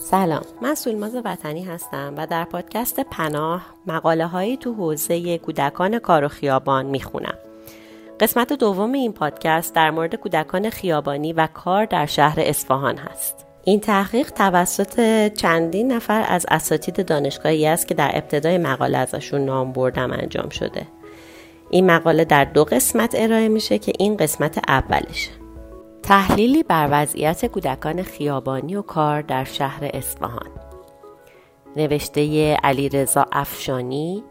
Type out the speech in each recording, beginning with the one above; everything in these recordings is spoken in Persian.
سلام من سولماز وطنی هستم و در پادکست پناه مقاله هایی تو حوزه کودکان کار و خیابان می‌خونم. قسمت دوم این پادکست در مورد کودکان خیابانی و کار در شهر اصفهان هست. این تحقیق توسط چندین نفر از اساتید دانشگاهی است که در ابتدای مقاله ازشون نام بردم انجام شده. این مقاله در دو قسمت ارائه میشه که این قسمت اولشه تحلیلی بر وضعیت کودکان خیابانی و کار در شهر اصفهان. نوشته علیرضا افشانی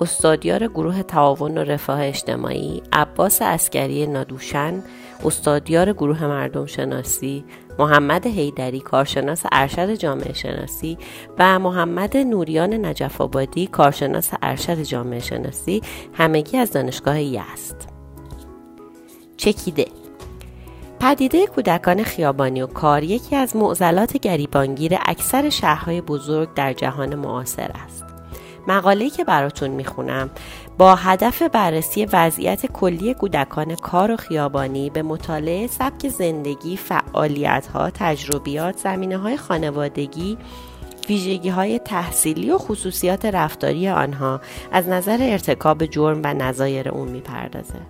استادیار گروه تعاون و رفاه اجتماعی عباس اسکری نادوشن استادیار گروه مردم شناسی محمد حیدری کارشناس ارشد جامعه شناسی و محمد نوریان نجف آبادی کارشناس ارشد جامعه شناسی همگی از دانشگاه یزد. چکیده. پدیده کودکان خیابانی و کار یکی از معضلات گریبانگیر اکثر شهرهای بزرگ در جهان معاصر است. مقاله‌ای که براتون می‌خونم با هدف بررسی وضعیت کلی کودکان کار و خیابانی به مطالعه سبک زندگی، فعالیت‌ها، تجربیات، زمینه خانوادگی، ویژگی های تحصیلی و خصوصیات رفتاری آنها از نظر ارتکاب جرم و نظایر اون می‌پردازه.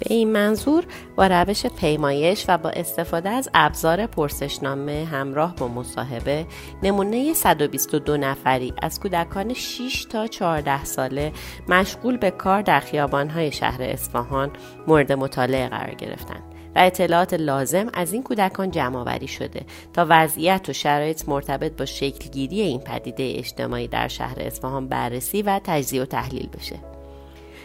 به این منظور با روش پیمایش و با استفاده از ابزار پرسشنامه همراه با مصاحبه نمونه 122 نفری از کودکان 6 تا 14 ساله مشغول به کار در خیابانهای شهر اصفهان مورد مطالعه قرار گرفتند و اطلاعات لازم از این کودکان جمع آوری شده تا وضعیت و شرایط مرتبط با شکلگیری این پدیده اجتماعی در شهر اصفهان بررسی و تجزیه و تحلیل بشه.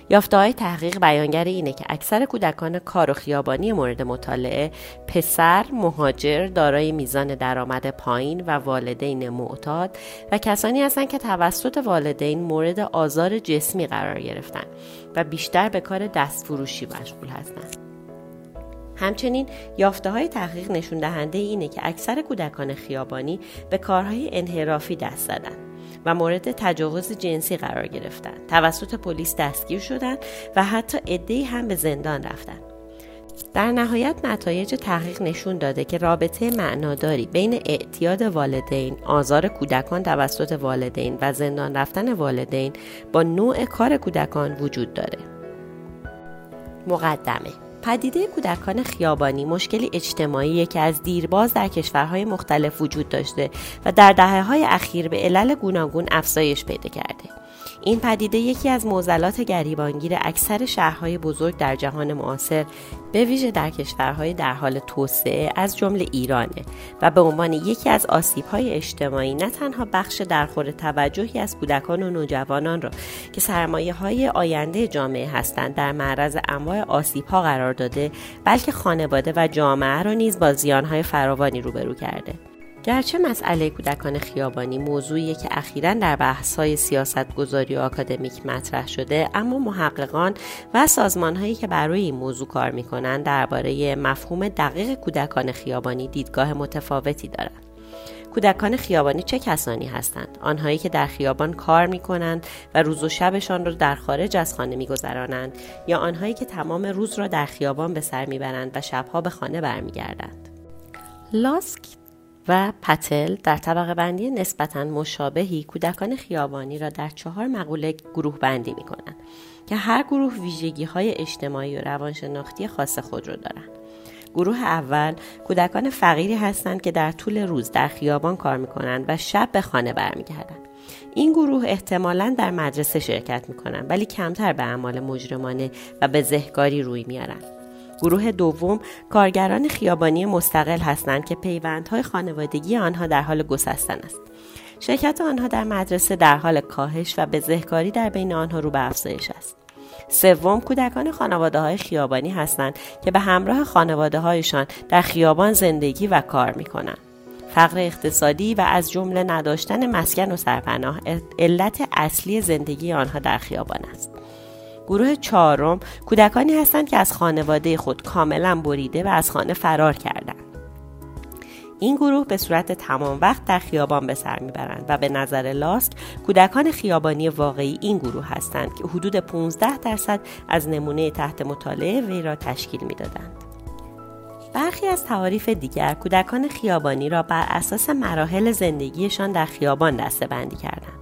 یافته های تحقیق بیانگر اینه که اکثر کودکان کار و خیابانی مورد مطالعه پسر مهاجر دارای میزان درآمد پایین و والدین معتاد و کسانی هستند که توسط والدین مورد آزار جسمی قرار گرفتن و بیشتر به کار دستفروشی مشغول هستند. همچنین یافته های تحقیق نشون دهنده اینه که اکثر کودکان خیابانی به کارهای انحرافی دست زدن و مورد تجاوز جنسی قرار گرفتند توسط پلیس دستگیر شدند و حتی عدهای هم به زندان رفتند در نهایت نتایج تحقیق نشون داده که رابطه معناداری بین اعتیاد والدین، آزار کودکان توسط والدین و زندان رفتن والدین با نوع کار کودکان وجود داره. مقدمه. پدیده کودکان خیابانی مشکلی اجتماعی که از دیرباز در کشورهای مختلف وجود داشته و در دهه های اخیر به علل گوناگون افزایش پیدا کرده. این پدیده یکی از معضلات گریبانگیر اکثر شهرهای بزرگ در جهان معاصر به ویژه در کشورهای در حال توسعه از جمله ایرانه و به عنوان یکی از آسیبهای اجتماعی نه تنها بخش درخور توجهی از کودکان و نوجوانان را که سرمایه های آینده جامعه هستند در معرض انواع آسیبها قرار داده بلکه خانواده و جامعه را نیز با زیانهای فراوانی روبرو کرده. گرچه مسئله کودکان خیابانی موضوعی که اخیرا در بحث‌های سیاست گذاری و آکادمیک مطرح شده اما محققان و سازمانهایی که برای این موضوع کار می‌کنند درباره مفهوم دقیق کودکان خیابانی دیدگاه متفاوتی دارند. کودکان خیابانی چه کسانی هستند؟ آنهایی که در خیابان کار می کنند و روز و شبشان را در خارج از خانه می گذرانند یا آنهایی که تمام روز را در خیابان به سر می‌برند و شبها به خانه برمیگردند؟ لاسک و پتل در طبقه بندی نسبتا مشابهی کودکان خیابانی را در چهار مقوله گروه بندی می کنند که هر گروه ویژگی های اجتماعی و روانشناختی خاص خود را دارند. گروه اول کودکان فقیری هستند که در طول روز در خیابان کار می کنند و شب به خانه برمیگردند. این گروه احتمالا در مدرسه شرکت می کنند ولی کمتر به اعمال مجرمانه و به زهگاری روی میارند. گروه دوم کارگران خیابانی مستقل هستند که پیوندهای خانوادگی آنها در حال گسستن است. شرکت آنها در مدرسه در حال کاهش و بزهکاری در بین آنها رو به افزایش است. سوم کودکان خانواده های خیابانی هستند که به همراه خانواده هایشان در خیابان زندگی و کار می کنند. فقر اقتصادی و از جمله نداشتن مسکن و سرپناه علت اصلی زندگی آنها در خیابان است. گروه چهارم کودکانی هستند که از خانواده خود کاملا بریده و از خانه فرار کردند این گروه به صورت تمام وقت در خیابان به سر می‌برند و به نظر لاسک کودکان خیابانی واقعی این گروه هستند که حدود 15 درصد از نمونه تحت مطالعه وی را تشکیل می‌دادند. برخی از تعاریف دیگر کودکان خیابانی را بر اساس مراحل زندگیشان در خیابان دسته بندی کردند.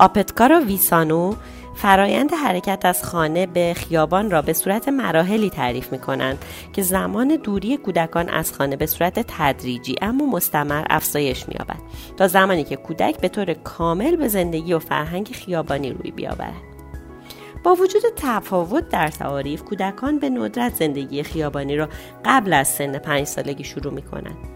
آپتکار و ویسانو فرایند حرکت از خانه به خیابان را به صورت مراحلی تعریف می کنند که زمان دوری کودکان از خانه به صورت تدریجی اما مستمر افزایش می یابد تا زمانی که کودک به طور کامل به زندگی و فرهنگ خیابانی روی بیاورد. با وجود تفاوت در تعاریف کودکان به ندرت زندگی خیابانی را قبل از سن پنج سالگی شروع می کنند.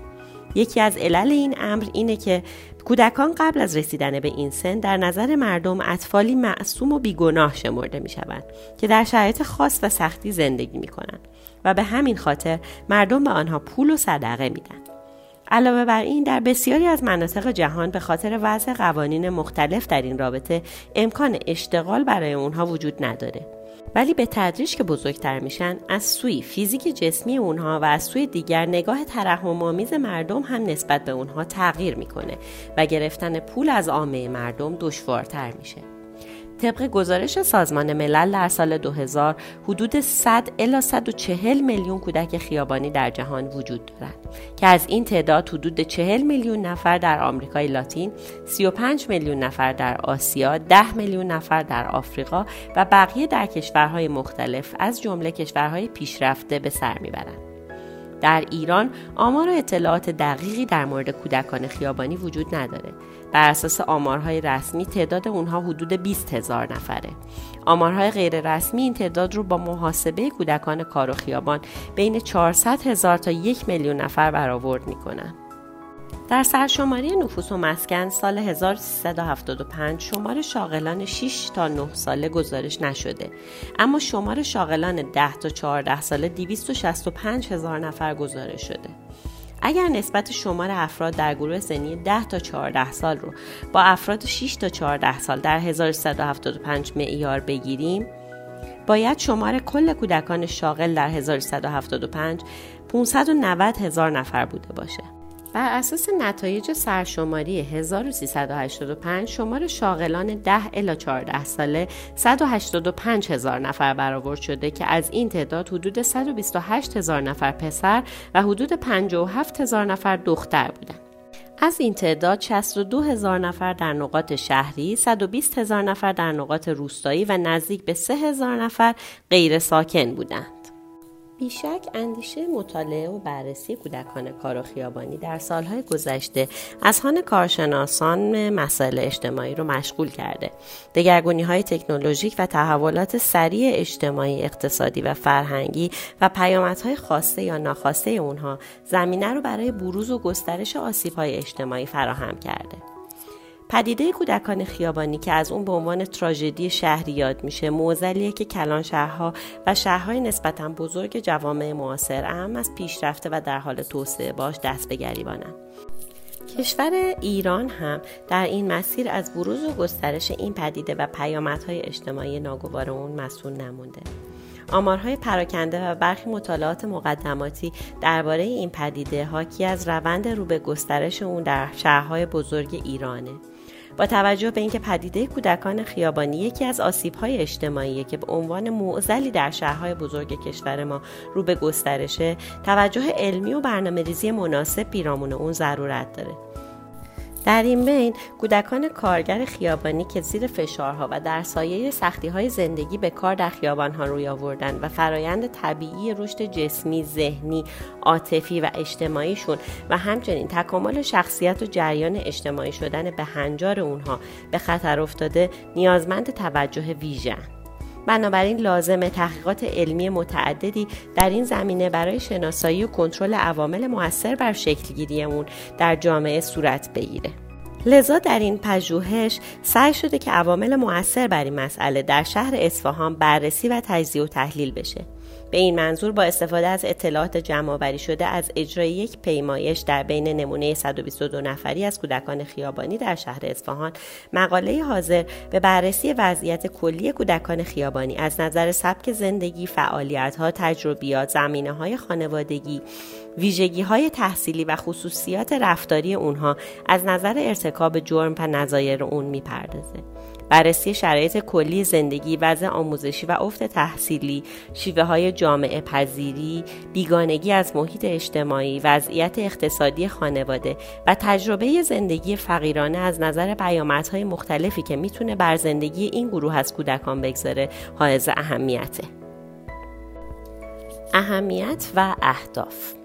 یکی از علل این امر اینه که کودکان قبل از رسیدن به این سن در نظر مردم اطفالی معصوم و بیگناه شمرده می شوند که در شرایط خاص و سختی زندگی می کنند و به همین خاطر مردم به آنها پول و صدقه میدن. علاوه بر این در بسیاری از مناطق جهان به خاطر وضع قوانین مختلف در این رابطه امکان اشتغال برای اونها وجود نداره. ولی به تدریج که بزرگتر میشن از سوی فیزیک جسمی اونها و از سوی دیگر نگاه ترحم آمیز مردم هم نسبت به اونها تغییر می‌کنه و گرفتن پول از عامه مردم دشوارتر میشه. طبق گزارش سازمان ملل در سال 2000 حدود 100 الی 140 میلیون کودک خیابانی در جهان وجود دارند که از این تعداد حدود 40 میلیون نفر در آمریکای لاتین، 35 میلیون نفر در آسیا، 10 میلیون نفر در آفریقا و بقیه در کشورهای مختلف از جمله کشورهای پیشرفته به سر می‌برند. در ایران آمار و اطلاعات دقیقی در مورد کودکان خیابانی وجود نداره. بر اساس آمارهای رسمی تعداد اونها حدود 20 هزار نفره. آمارهای غیر رسمی این تعداد رو با محاسبه کودکان کار و خیابان بین 400 هزار تا یک میلیون نفر برآورد می‌کنن. در سرشماری نفوس و مسکن سال 1375 شمار شاغلان 6 تا 9 ساله گزارش نشده اما شمار شاغلان 10 تا 14 ساله 265 هزار نفر گزارش شده اگر نسبت شمار افراد در گروه سنی 10 تا 14 سال رو با افراد 6 تا 14 سال در 1375 معیار بگیریم باید شمار کل کودکان شاغل در 1175 590 هزار نفر بوده باشه. بر اساس نتایج سرشماری 1385 شمار شاغلان 10 الی 14 ساله 185 هزار نفر برآورد شده که از این تعداد حدود 128 هزار نفر پسر و حدود 57 هزار نفر دختر بودند. از این تعداد 62 هزار نفر در نقاط شهری، 120 هزار نفر در نقاط روستایی و نزدیک به 3 هزار نفر غیر ساکن بودند. بیشک اندیشه مطالعه و بررسی کودکان کار و خیابانی در سالهای گذشته از هان کارشناسان مسائل اجتماعی رو مشغول کرده. دگرگونی های تکنولوژیک و تحولات سریع اجتماعی، اقتصادی و فرهنگی و پیامدهای خواسته یا ناخواسته اونها زمینه رو برای بروز و گسترش آسیب های اجتماعی فراهم کرده. پدیده کودکان خیابانی که از اون به عنوان تراژدی شهری یاد میشه موزلیه که کلان شهرها و شهرهای نسبتا بزرگ جوامع معاصر اهم از پیشرفته و در حال توسعه باش دست به گریبانن. کشور ایران هم در این مسیر از بروز و گسترش این پدیده و پیامدهای اجتماعی ناگوار اون مسئول نمونده. آمارهای پراکنده و برخی مطالعات مقدماتی درباره این پدیده حاکی از روند رو به گسترش اون در شهرهای بزرگ ایرانه. با توجه به اینکه پدیده کودکان خیابانی یکی از آسیب‌های اجتماعی که به عنوان معضلی در شهرهای بزرگ کشور ما رو به گسترشه توجه علمی و برنامه ریزی مناسب پیرامون اون ضرورت داره. در این بین کودکان کارگر خیابانی که زیر فشارها و در سایه سختی های زندگی به کار در خیابانها روی آوردن و فرایند طبیعی رشد جسمی، ذهنی، عاطفی و اجتماعیشون و همچنین تکامل شخصیت و جریان اجتماعی شدن به هنجار اونها به خطر افتاده نیازمند توجه ویژه بنابراین لازم تحقیقات علمی متعددی در این زمینه برای شناسایی و کنترل عوامل موثر بر شکلگیری اون در جامعه صورت بگیره. لذا در این پژوهش سعی شده که عوامل موثر بر این مسئله در شهر اصفهان بررسی و تجزیه و تحلیل بشه. به این منظور با استفاده از اطلاعات جمع شده از اجرای یک پیمایش در بین نمونه 122 نفری از کودکان خیابانی در شهر اصفهان. مقاله حاضر به بررسی وضعیت کلی کودکان خیابانی از نظر سبک زندگی، فعالیت ها، تجربیات، زمینه های خانوادگی، ویژگی های تحصیلی و خصوصیات رفتاری اونها از نظر ارتکاب جرم و نظایر اون می‌پردازه. بررسی شرایط کلی زندگی وضع آموزشی و افت تحصیلی شیوه های جامعه پذیری بیگانگی از محیط اجتماعی وضعیت اقتصادی خانواده و تجربه زندگی فقیرانه از نظر پیامدهای مختلفی که می‌تونه بر زندگی این گروه از کودکان بگذاره حائز اهمیته اهمیت و اهداف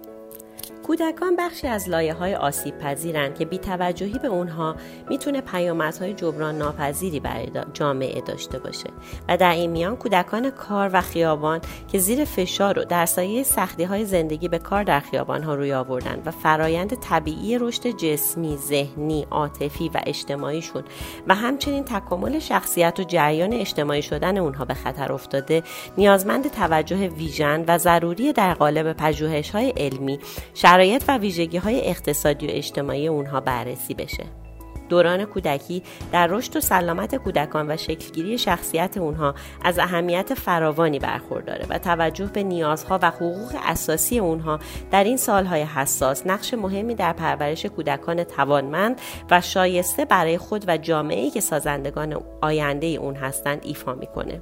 کودکان بخشی از لایه های آسیب پذیرند که بیتوجهی به اونها می‌تونه پیامدهای جبران ناپذیری برای جامعه داشته باشه. و در این میان کودکان کار و خیابان که زیر فشار و در سایه سختی های زندگی به کار در خیابان ها روی آوردن و فرایند طبیعی رشد جسمی، ذهنی، عاطفی و اجتماعیشون و همچنین تکامل شخصیت و جریان اجتماعی شدن اونها به خطر افتاده نیازمند توجه ویژن و ضروری در قالب پژوهش های علمی شرایط و ویژگی های اقتصادی و اجتماعی اونها بررسی بشه. دوران کودکی در رشد و سلامت کودکان و شکلگیری شخصیت اونها از اهمیت فراوانی برخورداره و توجه به نیازها و حقوق اساسی اونها در این سالهای حساس نقش مهمی در پرورش کودکان توانمند و شایسته برای خود و جامعه‌ای که سازندگان آینده اون هستند ایفا می‌کنه.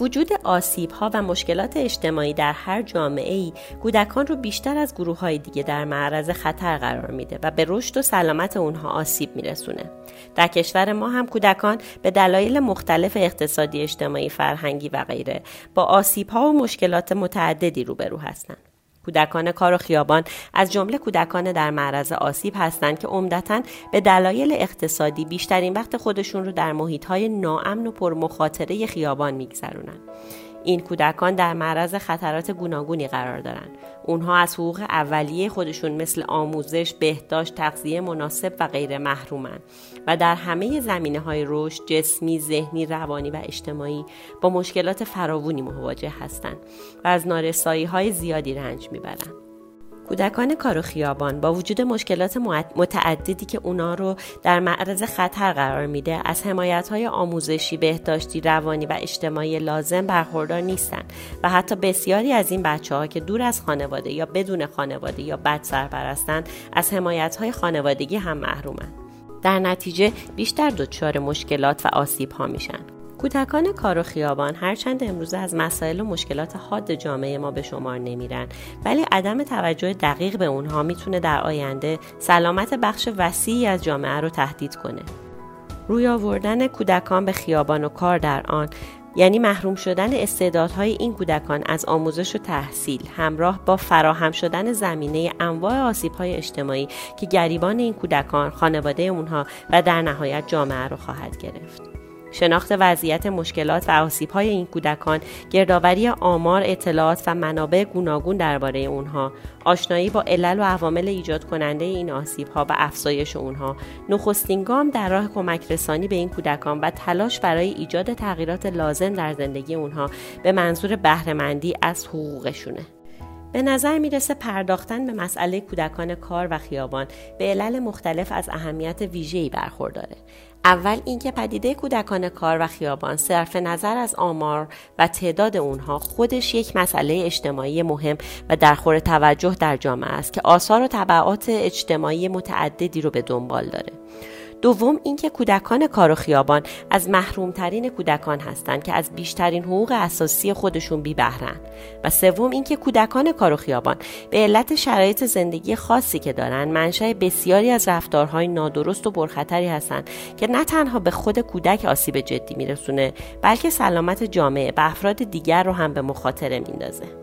وجود آسیب ها و مشکلات اجتماعی در هر جامعه ای کودکان رو بیشتر از گروه های دیگه در معرض خطر قرار میده و به رشد و سلامت اونها آسیب میرسونه. در کشور ما هم کودکان به دلایل مختلف اقتصادی اجتماعی فرهنگی و غیره با آسیب ها و مشکلات متعددی روبرو هستند. کودکان کار و خیابان از جمله کودکان در معرض آسیب هستند که عمدتا به دلایل اقتصادی بیشترین وقت خودشون رو در محیطهای ناامن و پرمخاطره خیابان میگذرونند این کودکان در معرض خطرات گوناگونی قرار دارند. اونها از حقوق اولیه خودشون مثل آموزش، بهداشت، تغذیه مناسب و غیر محرومن و در همه زمینه های رشد جسمی، ذهنی، روانی و اجتماعی با مشکلات فراوونی مواجه هستند و از نارسایی های زیادی رنج می‌برند. کودکان کار و خیابان با وجود مشکلات متعددی که اونا رو در معرض خطر قرار میده از حمایت های آموزشی بهداشتی روانی و اجتماعی لازم برخوردار نیستن و حتی بسیاری از این بچه ها که دور از خانواده یا بدون خانواده یا بد سرپرستند از حمایت های خانوادگی هم محرومن. در نتیجه بیشتر دچار مشکلات و آسیب ها میشن. کودکان کار و خیابان هرچند امروزه از مسائل و مشکلات حاد جامعه ما به شمار نمیرن ولی عدم توجه دقیق به اونها می‌تونه در آینده سلامت بخش وسیعی از جامعه رو تهدید کنه. روی آوردن کودکان به خیابان و کار در آن یعنی محروم شدن استعدادهای این کودکان از آموزش و تحصیل همراه با فراهم شدن زمینه انواع آسیبهای اجتماعی که گریبان این کودکان خانواده اونها و در نهایت جامعه رو خواهد گرفت. شناخت وضعیت مشکلات و های این کودکان گردآوری آمار اطلاعات و منابع گوناگون درباره اونها. آشنایی با علل و عوامل ایجاد کننده این ها و افزایش اونها. نخستین گام در راه کمک رسانی به این کودکان و تلاش برای ایجاد تغییرات لازم در زندگی اونها به منظور بهرهمندی از حقوقشونه. به نظر می‌رسه پرداختن به مسئله کودکان کار و خیابان به علل مختلف از اهمیت ویژه‌ای برخورداره. اول اینکه پدیده کودکان کار و خیابان صرف نظر از آمار و تعداد اونها خودش یک مسئله اجتماعی مهم و در خور توجه در جامعه است که آثار و طبعات اجتماعی متعددی رو به دنبال داره. دوم اینکه کودکان کار و خیابان از محرومترین کودکان هستند که از بیشترین حقوق اساسی خودشون بی بهرن و سوم اینکه کودکان کار و خیابان به علت شرایط زندگی خاصی که دارن منشأ بسیاری از رفتارهای نادرست و پرخطری هستند که نه تنها به خود کودک آسیب جدی میرسونه بلکه سلامت جامعه و افراد دیگر رو هم به مخاطره میندازه.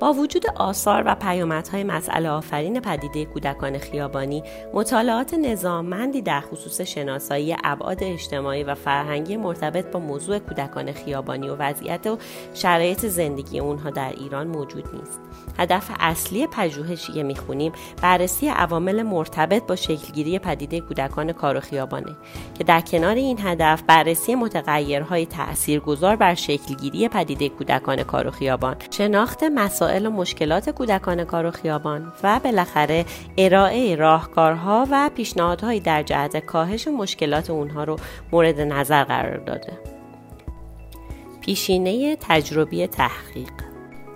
با وجود آثار و پیامدهای مسئله آفرین پدیده کودکان خیابانی مطالعات نظاممندی در خصوص شناسایی ابعاد اجتماعی و فرهنگی مرتبط با موضوع کودکان خیابانی و وضعیت و شرایط زندگی اونها در ایران موجود نیست. هدف اصلی پژوهشی که می‌خونیم بررسی عوامل مرتبط با شکلگیری پدیده کودکان کار و خیابانه که در کنار این هدف بررسی متغیرهای تاثیرگذار بر شکلگیری پدیده کودکان کار و خیابان شناخت مسائل مسائل و مشکلات کودکان کار و خیابان و بالاخره ارائه راهکارها و پیشنهادهایی در جهت کاهش مشکلات اونها رو مورد نظر قرار داده. پیشینه تجربی تحقیق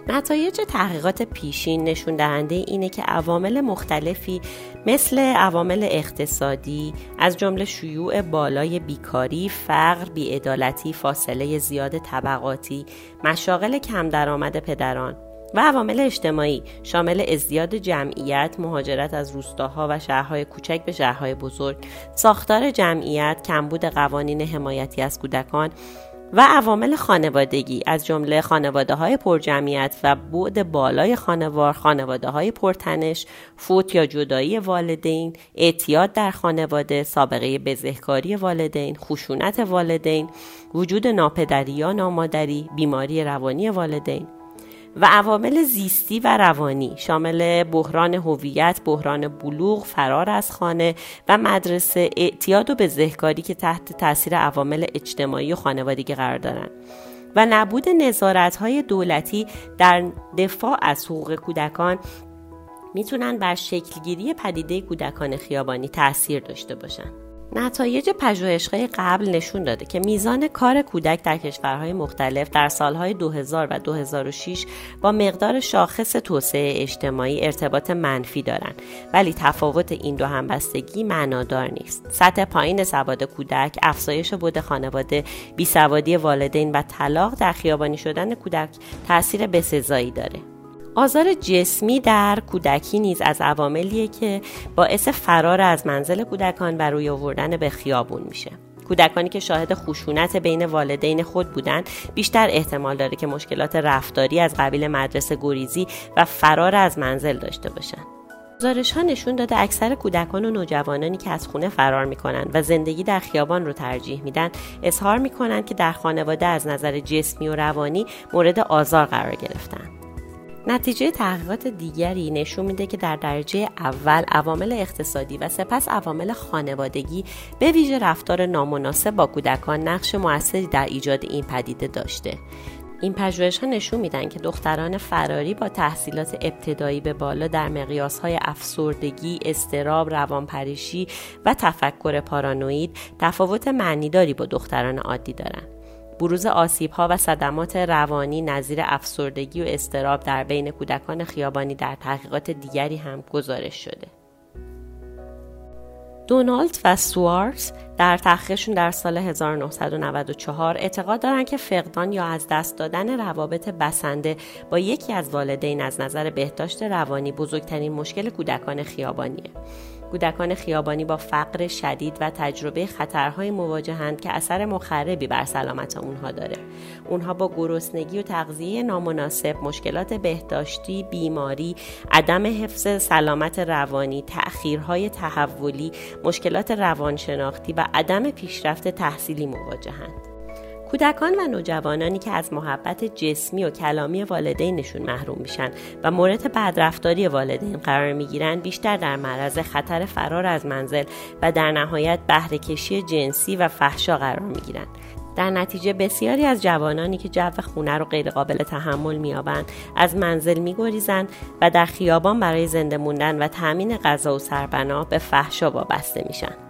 نتایج تحقیقات پیشین نشون دهنده اینه که عوامل مختلفی مثل عوامل اقتصادی از جمله شیوع بالای بیکاری، فقر، بیعدالتی، فاصله زیاد طبقاتی، مشاغل کم درآمد پدران و عوامل اجتماعی شامل ازدیاد جمعیت، مهاجرت از روستاها و شهرهای کوچک به شهرهای بزرگ، ساختار جمعیت، کمبود قوانین حمایتی از کودکان و عوامل خانوادگی از جمله خانواده های پرجمعیت و بعد بالای خانوار خانواده های پرتنش فوت یا جدایی والدین اعتیاد در خانواده سابقه بزهکاری والدین خشونت والدین وجود ناپدری یا نامادری بیماری روانی والدین. و عوامل زیستی و روانی شامل بحران هویت، بحران بلوغ، فرار از خانه و مدرسه، اعتیاد و بزهکاری که تحت تاثیر عوامل اجتماعی و خانوادگی قرار دارند و نبود نظارت های دولتی در دفاع از حقوق کودکان می‌تونن بر شکلگیری پدیده کودکان خیابانی تاثیر داشته باشند. نتایج پژوهش‌های قبل نشون داده که میزان کار کودک در کشورهای مختلف در سالهای 2000 و 2006 با مقدار شاخص توسعه اجتماعی ارتباط منفی دارند. ولی تفاوت این دو همبستگی معنادار نیست. سطح پایین سواد کودک افزایش بود خانواده بیسوادی والدین و طلاق در خیابانی شدن کودک تاثیر بسزایی داره. آزار جسمی در کودکی نیز از عواملیه که باعث فرار از منزل کودکان و روی آوردن به خیابون میشه. کودکانی که شاهد خشونت بین والدین خود بودند بیشتر احتمال داره که مشکلات رفتاری از قبیل مدرسه گریزی و فرار از منزل داشته باشند گزارش ها نشون داده اکثر کودکان و نوجوانانی که از خونه فرار می‌کنند و زندگی در خیابان رو ترجیح میدن اظهار می‌کنند که در خانواده از نظر جسمی و روانی مورد آزار قرار گرفتن. نتیجه تحقیقات دیگری نشون میده که در درجه اول عوامل اقتصادی و سپس عوامل خانوادگی به ویژه رفتار نامناسب با کودکان نقش موثری در ایجاد این پدیده داشته این پژوهش ها نشون میدن که دختران فراری با تحصیلات ابتدایی به بالا در مقیاس های افسردگی، استراب، روانپریشی و تفکر پارانوید تفاوت معنیداری با دختران عادی دارند. بروز آسیب ها و صدمات روانی نظیر افسردگی و استراب در بین کودکان خیابانی در تحقیقات دیگری هم گزارش شده. دونالد و سوارز در تحقیقشون در سال 1994 اعتقاد دارند که فقدان یا از دست دادن روابط بسنده با یکی از والدین از نظر بهداشت روانی بزرگترین مشکل کودکان خیابانیه. کودکان خیابانی با فقر شدید و تجربه خطرهای مواجهند که اثر مخربی بر سلامت اونها داره. اونها با گرسنگی و تغذیه نامناسب مشکلات بهداشتی بیماری عدم حفظ سلامت روانی تأخیرهای تحولی مشکلات روانشناختی و عدم پیشرفت تحصیلی مواجهند. کودکان و نوجوانانی که از محبت جسمی و کلامی والدینشون محروم میشن و مورد بدرفتاری والدین قرار می‌گیرن بیشتر در معرض خطر فرار از منزل و در نهایت بهرهکشی جنسی و فحشا قرار می‌گیرن. در نتیجه بسیاری از جوانانی که جو خونه رو غیرقابل تحمل میابند از منزل میگریزند و در خیابان برای زنده موندن و تامین غذا و سربنا به فحشا وابسته میشن.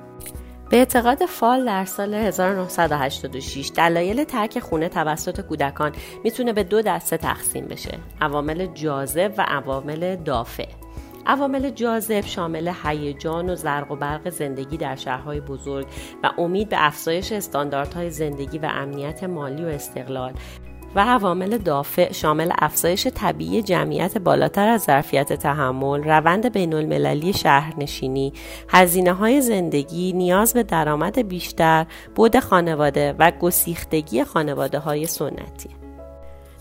به اعتقاد فال در سال 1986 دلایل ترک خونه توسط کودکان می‌تونه به دو دسته تقسیم بشه. عوامل جاذب و عوامل دافع. عوامل جاذب شامل هیجان و زرق و برق زندگی در شهرهای بزرگ و امید به افزایش استانداردهای زندگی و امنیت مالی و استقلال. و عوامل دافع شامل افزایش طبیعی جمعیت بالاتر از ظرفیت تحمل، روند بین المللی شهرنشینی، هزینه های زندگی، نیاز به درآمد بیشتر، بود خانواده و گسیختگی خانواده های سنتی.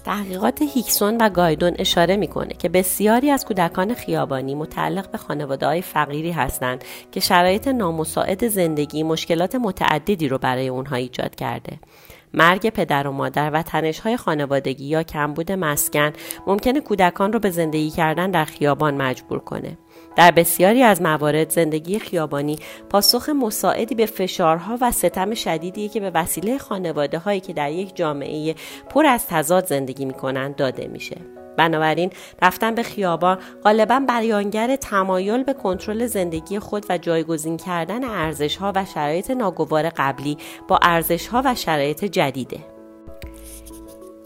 تحقیقات هیکسون و گایدون اشاره می‌کنه که بسیاری از کودکان خیابانی متعلق به خانواده های فقیری هستند که شرایط نامساعد زندگی مشکلات متعددی رو برای اونها ایجاد کرده. مرگ پدر و مادر و تنشهای خانوادگی یا کمبود مسکن ممکنه کودکان رو به زندگی کردن در خیابان مجبور کنه. در بسیاری از موارد زندگی خیابانی پاسخ مساعدی به فشارها و ستم شدیدی که به وسیله خانواده هایی که در یک جامعه پر از تضاد زندگی می کنند داده میشه. بنابراین رفتن به خیابان غالبا بیانگر تمایل به کنترل زندگی خود و جایگزین کردن ارزش ها و شرایط ناگوار قبلی با ارزش ها و شرایط جدیده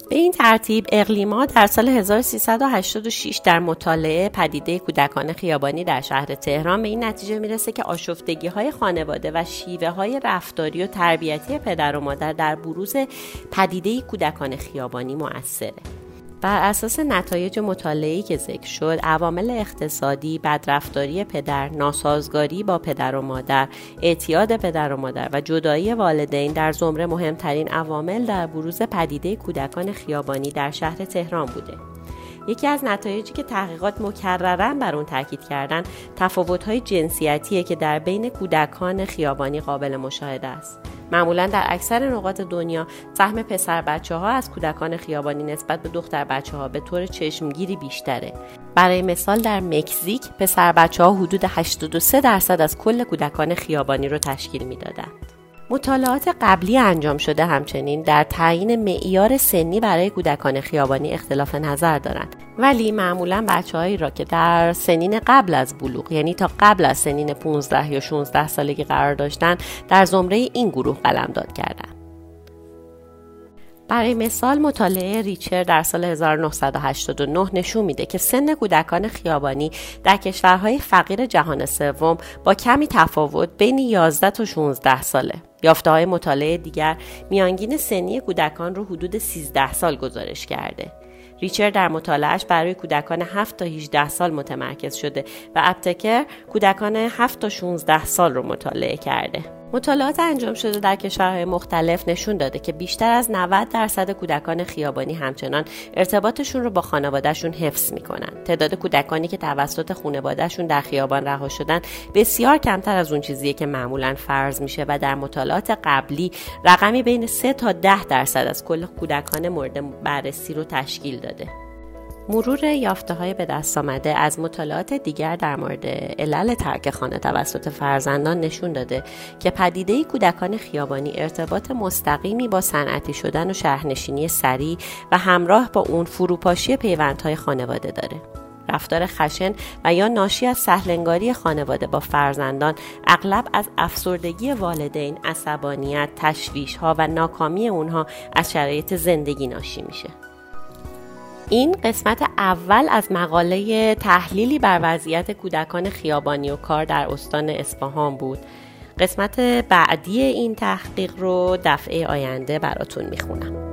به این ترتیب اقلیما در سال 1386 در مطالعه پدیده کودکان خیابانی در شهر تهران به این نتیجه می‌رسه که آشفتگی های خانواده و شیوه های رفتاری و تربیتی پدر و مادر در بروز پدیده کودکان خیابانی مؤثره. بر اساس نتایج مطالعه‌ای که ذکر شد عوامل اقتصادی بدرفتاری پدر ناسازگاری با پدر و مادر اعتیاد پدر و مادر و جدایی والدین در زمره مهمترین عوامل در بروز پدیده کودکان خیابانی در شهر تهران بوده. یکی از نتایجی که تحقیقات مکررا بر اون تاکید کردن تفاوت‌های جنسیتیه که در بین کودکان خیابانی قابل مشاهده است. معمولا در اکثر نقاط دنیا سهم پسر بچه ها از کودکان خیابانی نسبت به دختر بچه ها به طور چشمگیری بیشتره برای مثال در مکزیک پسر بچه ها حدود 83 درصد از کل کودکان خیابانی رو تشکیل می‌دادند. مطالعات قبلی انجام شده همچنین در تعیین معیار سنی برای کودکان خیابانی اختلاف نظر دارند. ولی معمولا بچههایی را که در سنین قبل از بلوغ یعنی تا قبل از سنین 15 یا 16 سالگی قرار داشتن در زمره این گروه قلمداد کردند. برای مثال مطالعه ریچر در سال 1989 نشون میده که سن کودکان خیابانی در کشورهای فقیر جهان سوم با کمی تفاوت بین 11 تا 16 ساله. یافته های مطالعه دیگر میانگین سنی کودکان رو حدود 13 سال گزارش کرده. ریچر در مطالعهش برای کودکان 7 تا 18 سال متمرکز شده و ابتکر کودکان 7 تا 16 سال رو مطالعه کرده. مطالعات انجام شده در کشورهای مختلف نشون داده که بیشتر از 90 درصد کودکان خیابانی همچنان ارتباطشون رو با خانوادهشون حفظ می‌کنن. تعداد کودکانی که توسط خانوادهشون در خیابان رها شدن بسیار کمتر از اون چیزیه که معمولا فرض میشه و در مطالعات قبلی رقمی بین 3 تا 10 درصد از کل کودکان مورد بررسی رو تشکیل داده. مرور یافته های به دست آمده از مطالعات دیگر در مورد علل ترک خانه توسط فرزندان نشون داده که پدیده کودکان خیابانی ارتباط مستقیمی با صنعتی شدن و شهرنشینی سریع و همراه با اون فروپاشی پیوندهای خانواده داره. رفتار خشن و یا ناشی از سهلنگاری خانواده با فرزندان اغلب از افسردگی والدین، عصبانیت، تشویش ها و ناکامی اونها از شرایط زندگی ناشی میشه. این قسمت اول از مقاله تحلیلی بر وضعیت کودکان خیابانی و کار در استان اصفهان بود. قسمت بعدی این تحقیق رو دفعه آینده براتون می‌خونم.